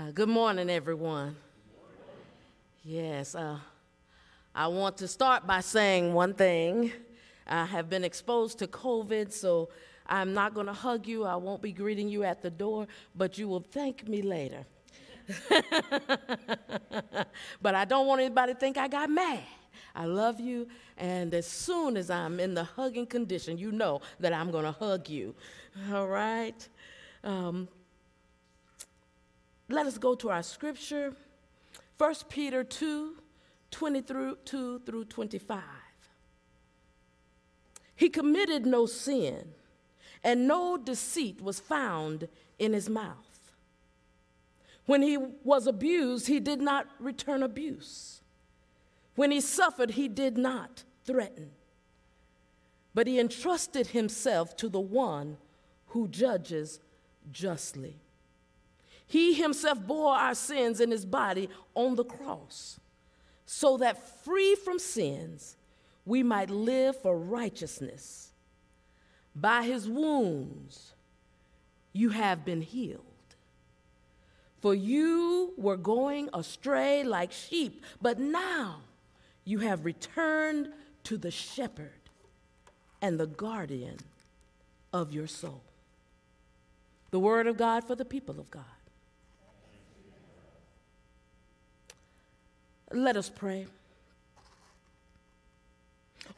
Uh, good morning, everyone. Yes, uh, I want to start by saying one thing. I have been exposed to COVID, so I'm not going to hug you. I won't be greeting you at the door, but you will thank me later. but I don't want anybody to think I got mad. I love you, and as soon as I'm in the hugging condition, you know that I'm going to hug you. All right? Um, let us go to our scripture 1 Peter 2 22 through 25. He committed no sin, and no deceit was found in his mouth. When he was abused, he did not return abuse. When he suffered, he did not threaten. But he entrusted himself to the one who judges justly. He himself bore our sins in his body on the cross, so that free from sins, we might live for righteousness. By his wounds, you have been healed. For you were going astray like sheep, but now you have returned to the shepherd and the guardian of your soul. The word of God for the people of God. Let us pray.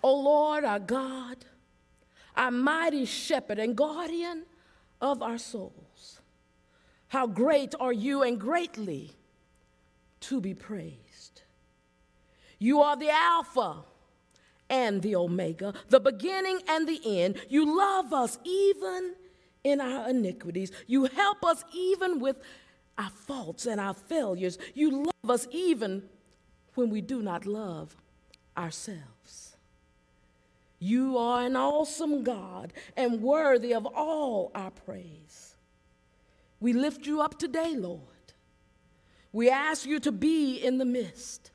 O Lord, our God, our mighty shepherd and guardian of our souls, how great are you and greatly to be praised. You are the Alpha and the Omega, the beginning and the end. You love us even in our iniquities. You help us even with our faults and our failures. You love us even when we do not love ourselves. You are an awesome God and worthy of all our praise. We lift you up today, Lord. We ask you to be in the midst.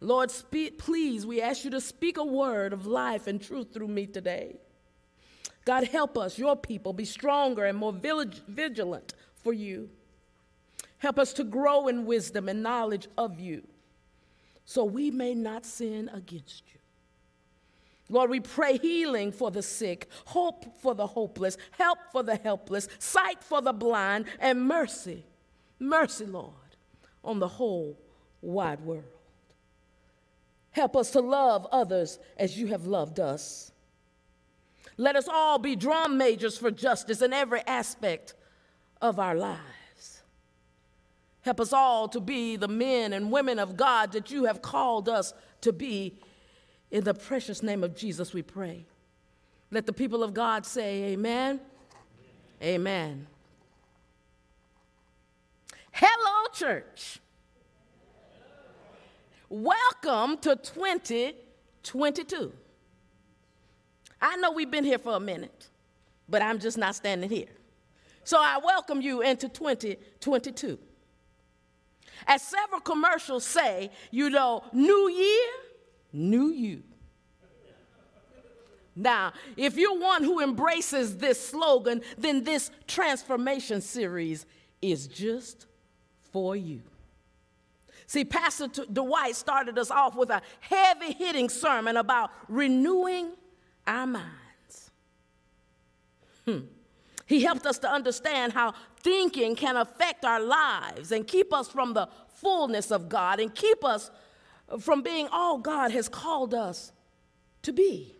Lord, speak, please, we ask you to speak a word of life and truth through me today. God, help us, your people, be stronger and more vigilant for you. Help us to grow in wisdom and knowledge of you so we may not sin against you. Lord, we pray healing for the sick, hope for the hopeless, help for the helpless, sight for the blind, and mercy, mercy, Lord, on the whole wide world. Help us to love others as you have loved us. Let us all be drum majors for justice in every aspect of our lives. Help us all to be the men and women of God that you have called us to be. In the precious name of Jesus, we pray. Let the people of God say, Amen. Amen. Hello, church. Welcome to 2022. I know we've been here for a minute, but I'm just not standing here. So I welcome you into 2022. As several commercials say, you know, new year, new you. Now, if you're one who embraces this slogan, then this transformation series is just for you. See, Pastor Dwight started us off with a heavy hitting sermon about renewing our minds. Hmm. He helped us to understand how thinking can affect our lives and keep us from the fullness of God and keep us from being all God has called us to be.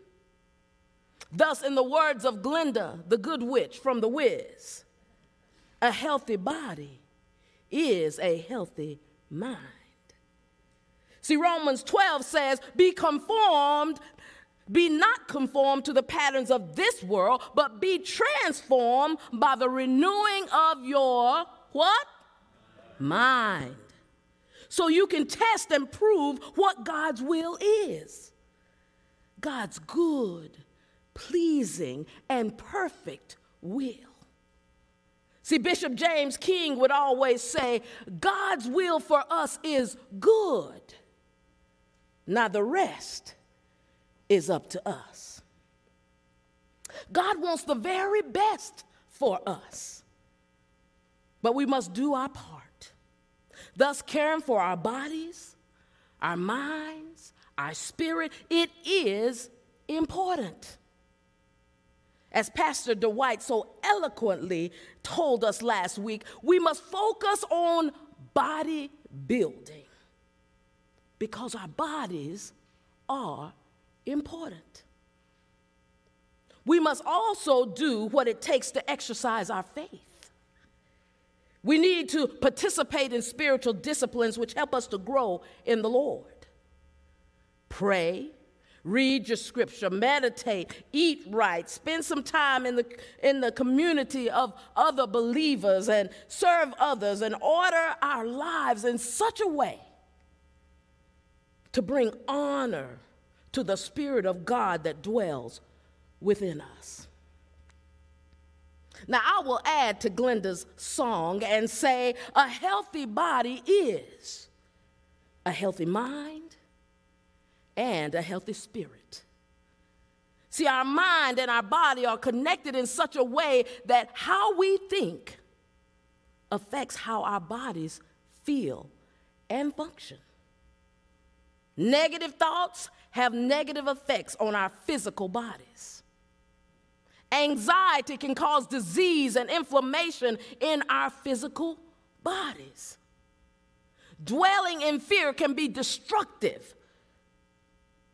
Thus, in the words of Glinda, the good witch from The Wiz, a healthy body is a healthy mind. See, Romans 12 says, Be conformed be not conformed to the patterns of this world, but be transformed by the renewing of your what? Mind. So you can test and prove what God's will is. God's good, pleasing, and perfect will. See, Bishop James King would always say, God's will for us is good. Now, the rest is up to us. God wants the very best for us, but we must do our part. Thus, caring for our bodies, our minds, our spirit, it is important. As Pastor Dwight so eloquently told us last week, we must focus on body building because our bodies are important. We must also do what it takes to exercise our faith. We need to participate in spiritual disciplines which help us to grow in the Lord. Pray, read your scripture, meditate, eat right, spend some time in the, in the community of other believers, and serve others, and order our lives in such a way to bring honor to the Spirit of God that dwells within us. Now, I will add to Glinda's song and say a healthy body is a healthy mind and a healthy spirit. See, our mind and our body are connected in such a way that how we think affects how our bodies feel and function. Negative thoughts have negative effects on our physical bodies. Anxiety can cause disease and inflammation in our physical bodies. Dwelling in fear can be destructive.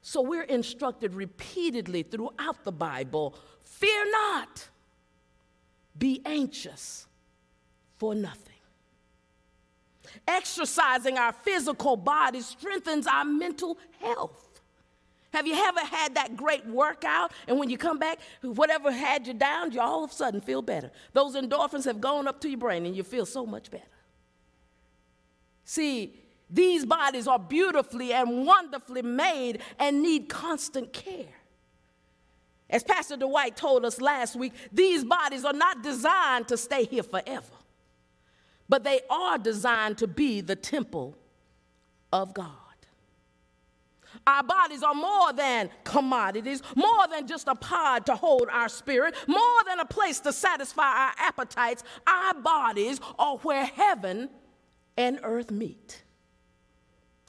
So we're instructed repeatedly throughout the Bible fear not, be anxious for nothing. Exercising our physical body strengthens our mental health. Have you ever had that great workout and when you come back, whatever had you down, you all of a sudden feel better? Those endorphins have gone up to your brain and you feel so much better. See, these bodies are beautifully and wonderfully made and need constant care. As Pastor Dwight told us last week, these bodies are not designed to stay here forever, but they are designed to be the temple of God. Our bodies are more than commodities, more than just a pod to hold our spirit, more than a place to satisfy our appetites. Our bodies are where heaven and earth meet.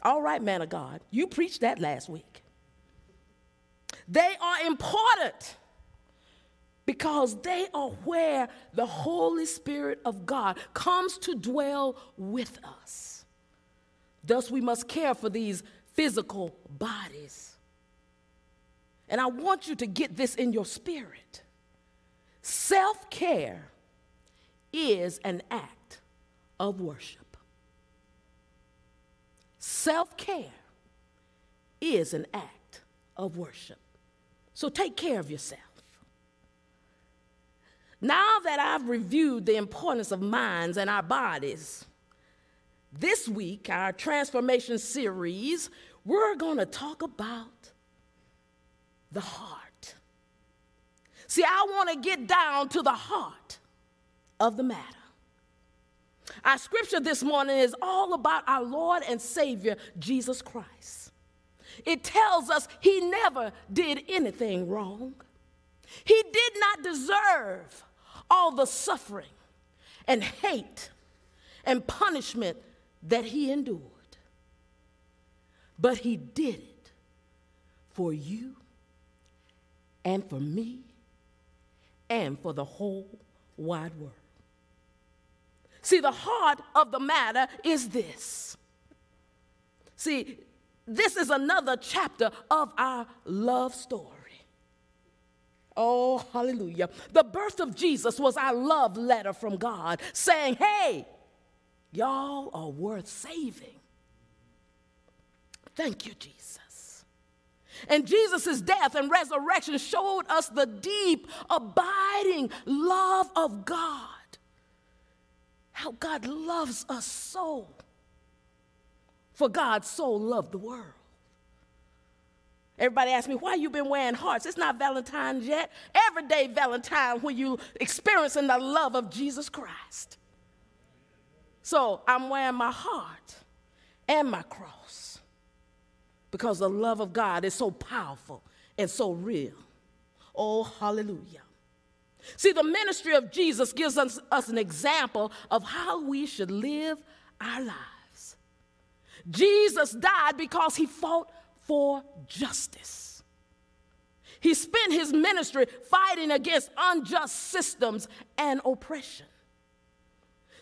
All right, man of God, you preached that last week. They are important because they are where the Holy Spirit of God comes to dwell with us. Thus, we must care for these physical bodies. And I want you to get this in your spirit. Self care is an act of worship. Self care is an act of worship. So take care of yourself. Now that I've reviewed the importance of minds and our bodies, this week, our transformation series we're going to talk about the heart. See, I want to get down to the heart of the matter. Our scripture this morning is all about our Lord and Savior, Jesus Christ. It tells us he never did anything wrong. He did not deserve all the suffering and hate and punishment that he endured. But he did it for you and for me and for the whole wide world. See, the heart of the matter is this. See, this is another chapter of our love story. Oh, hallelujah. The birth of Jesus was our love letter from God saying, hey, y'all are worth saving. Thank you, Jesus. And Jesus' death and resurrection showed us the deep, abiding love of God. How God loves us so. For God so loved the world. Everybody asks me, why you been wearing hearts? It's not Valentine's yet. Every day Valentine when you experiencing the love of Jesus Christ. So I'm wearing my heart and my cross because the love of God is so powerful and so real. Oh, hallelujah. See, the ministry of Jesus gives us, us an example of how we should live our lives. Jesus died because he fought for justice. He spent his ministry fighting against unjust systems and oppression.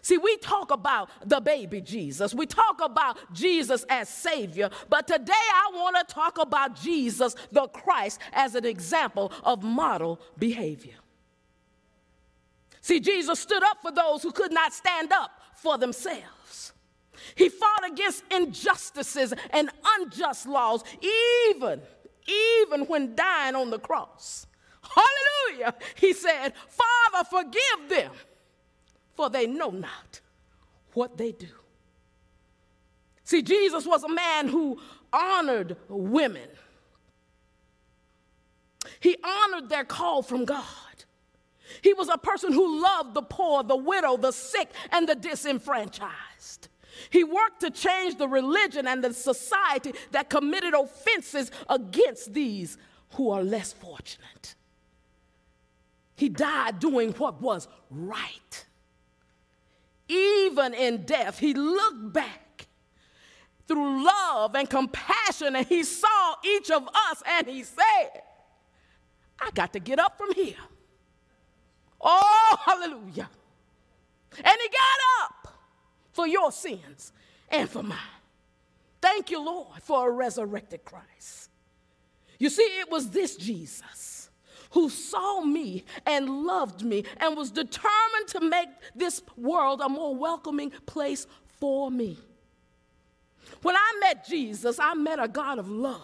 See, we talk about the baby Jesus. We talk about Jesus as Savior. But today I want to talk about Jesus, the Christ, as an example of model behavior. See, Jesus stood up for those who could not stand up for themselves. He fought against injustices and unjust laws, even, even when dying on the cross. Hallelujah. He said, Father, forgive them for they know not what they do. See, Jesus was a man who honored women, he honored their call from God. He was a person who loved the poor, the widow, the sick, and the disenfranchised. He worked to change the religion and the society that committed offenses against these who are less fortunate. He died doing what was right even in death, he looked back through love and compassion and he saw each of us and he said, I got to get up from here. Oh, hallelujah. And he got up for your sins and for mine. Thank you, Lord, for a resurrected Christ. You see, it was this Jesus who saw me and loved me and was determined to make this world a more welcoming place for me. When I met Jesus, I met a God of love.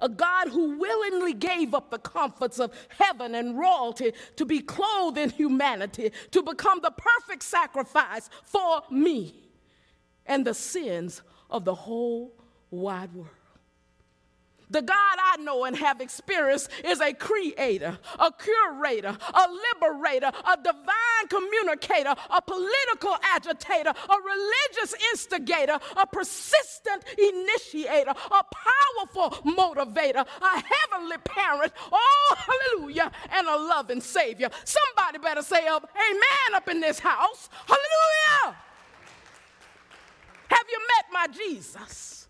A God who willingly gave up the comforts of heaven and royalty to be clothed in humanity, to become the perfect sacrifice for me and the sins of the whole wide world. The God I know and have experienced is a creator, a curator, a liberator, a divine communicator, a political agitator, a religious instigator, a persistent initiator, a powerful motivator, a heavenly parent, oh, hallelujah, and a loving Savior. Somebody better say up, amen, up in this house. Hallelujah. Have you met my Jesus?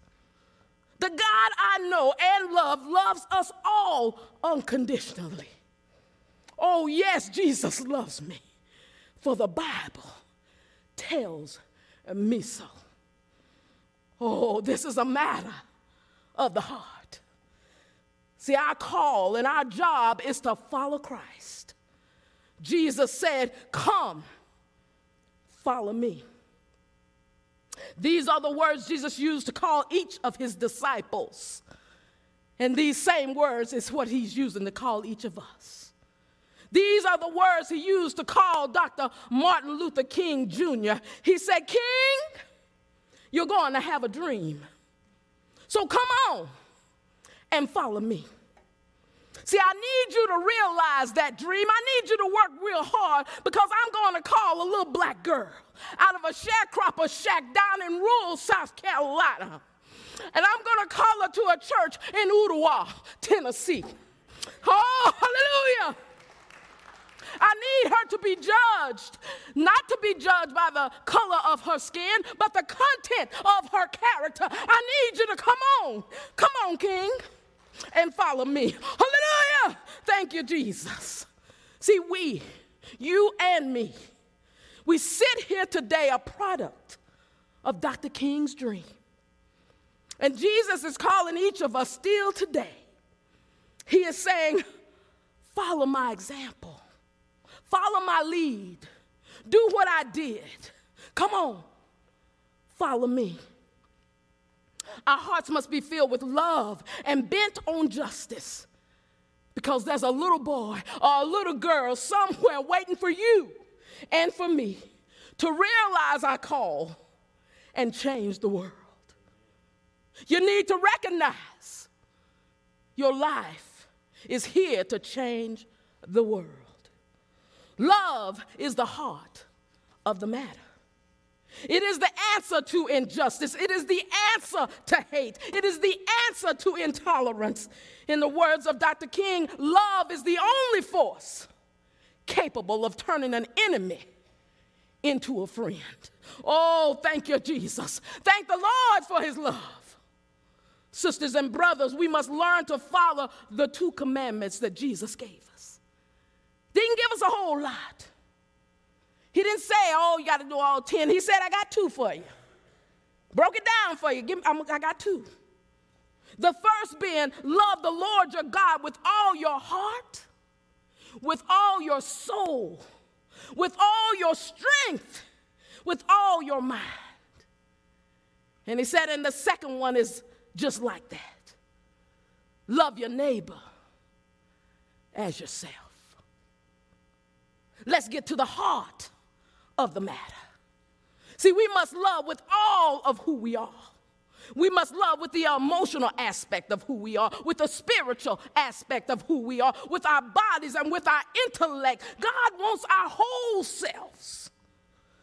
The God I know and love loves us all unconditionally. Oh, yes, Jesus loves me, for the Bible tells me so. Oh, this is a matter of the heart. See, our call and our job is to follow Christ. Jesus said, Come, follow me. These are the words Jesus used to call each of his disciples. And these same words is what he's using to call each of us. These are the words he used to call Dr. Martin Luther King Jr. He said, King, you're going to have a dream. So come on and follow me. See, I need you to realize that dream. I need you to work real hard because I'm going to call a little black girl out of a sharecropper shack down in rural South Carolina. And I'm going to call her to a church in Ooltewah, Tennessee. Oh, hallelujah. I need her to be judged, not to be judged by the color of her skin, but the content of her character. I need you to come on. Come on, King and follow me. Hallelujah. Thank you, Jesus. See, we, you and me, we sit here today a product of Dr. King's dream. And Jesus is calling each of us still today. He is saying, Follow my example, follow my lead, do what I did. Come on, follow me. Our hearts must be filled with love and bent on justice because there's a little boy or a little girl somewhere waiting for you and for me to realize our call and change the world. You need to recognize your life is here to change the world. Love is the heart of the matter. It is the answer to injustice. It is the answer to hate. It is the answer to intolerance. In the words of Dr. King, love is the only force capable of turning an enemy into a friend. Oh, thank you, Jesus. Thank the Lord for his love. Sisters and brothers, we must learn to follow the two commandments that Jesus gave us. Didn't give us a whole lot. He didn't say, oh, you got to do all 10. He said, I got two for you. Broke it down for you. Give me, I got two. The first being, love the Lord your God with all your heart, with all your soul, with all your strength, with all your mind. And he said, and the second one is just like that love your neighbor as yourself. Let's get to the heart of the matter. See, we must love with all of who we are. We must love with the emotional aspect of who we are, with the spiritual aspect of who we are, with our bodies and with our intellect. God wants our whole selves,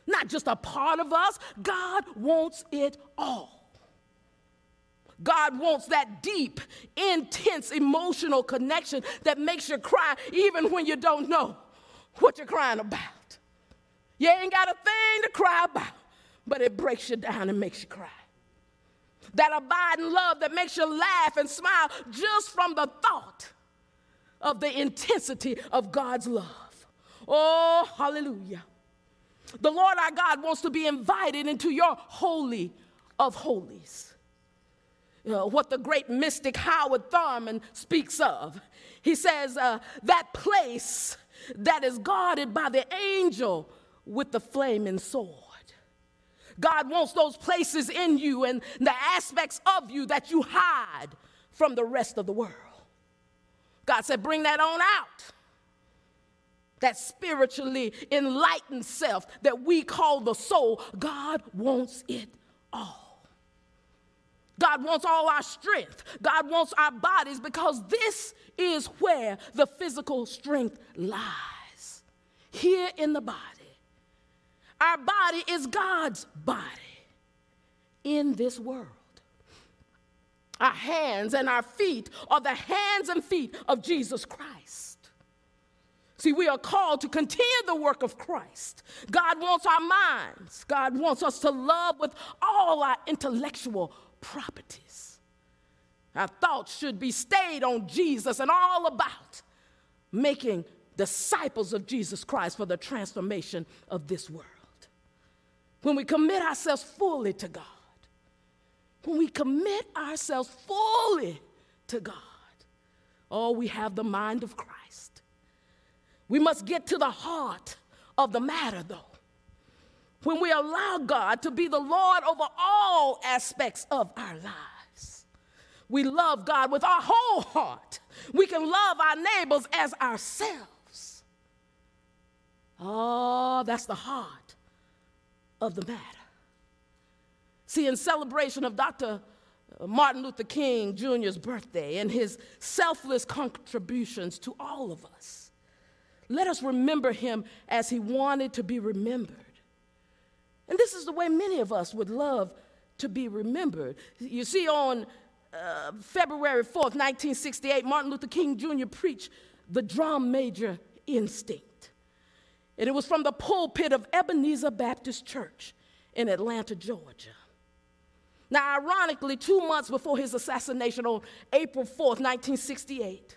not just a part of us. God wants it all. God wants that deep, intense emotional connection that makes you cry even when you don't know what you're crying about. You ain't got a thing to cry about, but it breaks you down and makes you cry. That abiding love that makes you laugh and smile just from the thought of the intensity of God's love. Oh, hallelujah. The Lord our God wants to be invited into your holy of holies. Uh, what the great mystic Howard Thurman speaks of. He says, uh, that place that is guarded by the angel with the flaming sword. God wants those places in you and the aspects of you that you hide from the rest of the world. God said, bring that on out. That spiritually enlightened self that we call the soul, God wants it all. God wants all our strength. God wants our bodies because this is where the physical strength lies here in the body. Our body is God's body in this world. Our hands and our feet are the hands and feet of Jesus Christ. See, we are called to continue the work of Christ. God wants our minds. God wants us to love with all our intellectual properties. Our thoughts should be stayed on Jesus and all about making disciples of Jesus Christ for the transformation of this world when we commit ourselves fully to God, when we commit ourselves fully to God, oh, we have the mind of Christ. We must get to the heart of the matter, though. When we allow God to be the Lord over all aspects of our lives, we love God with our whole heart. We can love our neighbors as ourselves. Oh, that's the heart of the matter. See, in celebration of Dr. Martin Luther King Jr.'s birthday and his selfless contributions to all of us, let us remember him as he wanted to be remembered. And this is the way many of us would love to be remembered. You see, on uh, February 4th, 1968, Martin Luther King Jr. preached the drum major instinct. And it was from the pulpit of Ebenezer Baptist Church in Atlanta, Georgia. Now, ironically, two months before his assassination on April 4th, 1968,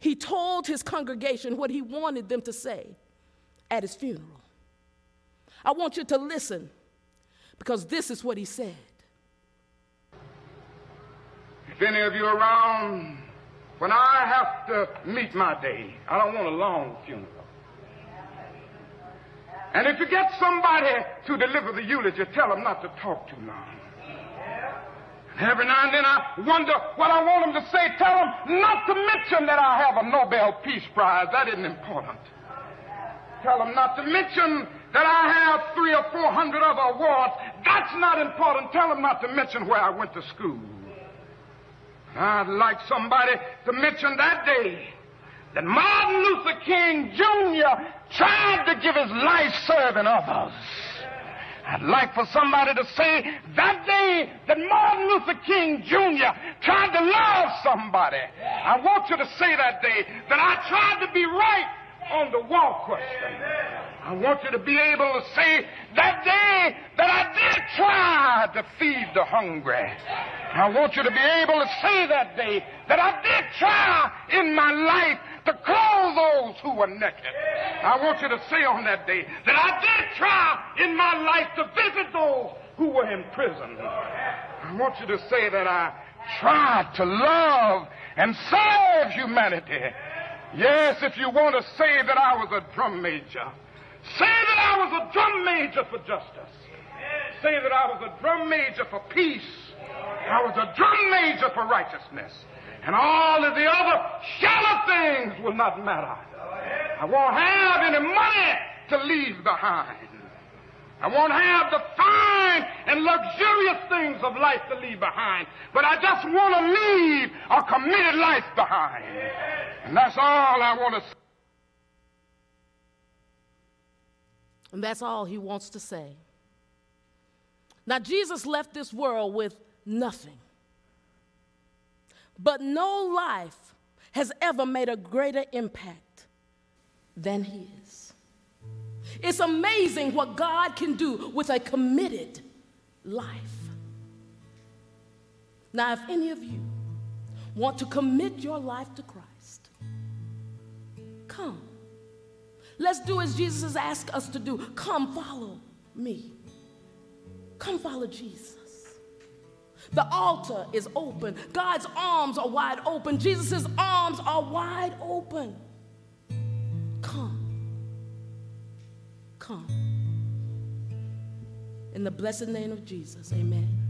he told his congregation what he wanted them to say at his funeral. I want you to listen because this is what he said. If any of you are around when I have to meet my day, I don't want a long funeral. And if you get somebody to deliver the eulogy, tell them not to talk too long. And every now and then I wonder what I want them to say. Tell them not to mention that I have a Nobel Peace Prize. That isn't important. Tell them not to mention that I have three or four hundred other awards. That's not important. Tell them not to mention where I went to school. I'd like somebody to mention that day that Martin Luther King Jr. tried to give his life serving others. I'd like for somebody to say that day that Martin Luther King Jr. tried to love somebody. I want you to say that day that I tried to be right on the wall question. I want you to be able to say that day that I did try to feed the hungry. I want you to be able to say that day that I did try in my life to clothe those who were naked. I want you to say on that day that I did try in my life to visit those who were in prison. I want you to say that I tried to love and serve humanity. Yes, if you want to say that I was a drum major, Say that I was a drum major for justice. Say that I was a drum major for peace. I was a drum major for righteousness. And all of the other shallow things will not matter. I won't have any money to leave behind. I won't have the fine and luxurious things of life to leave behind. But I just want to leave a committed life behind. And that's all I want to say. And that's all he wants to say. Now, Jesus left this world with nothing. But no life has ever made a greater impact than his. It's amazing what God can do with a committed life. Now, if any of you want to commit your life to Christ, come. Let's do as Jesus has asked us to do. Come follow me. Come follow Jesus. The altar is open. God's arms are wide open. Jesus' arms are wide open. Come. Come. In the blessed name of Jesus, amen.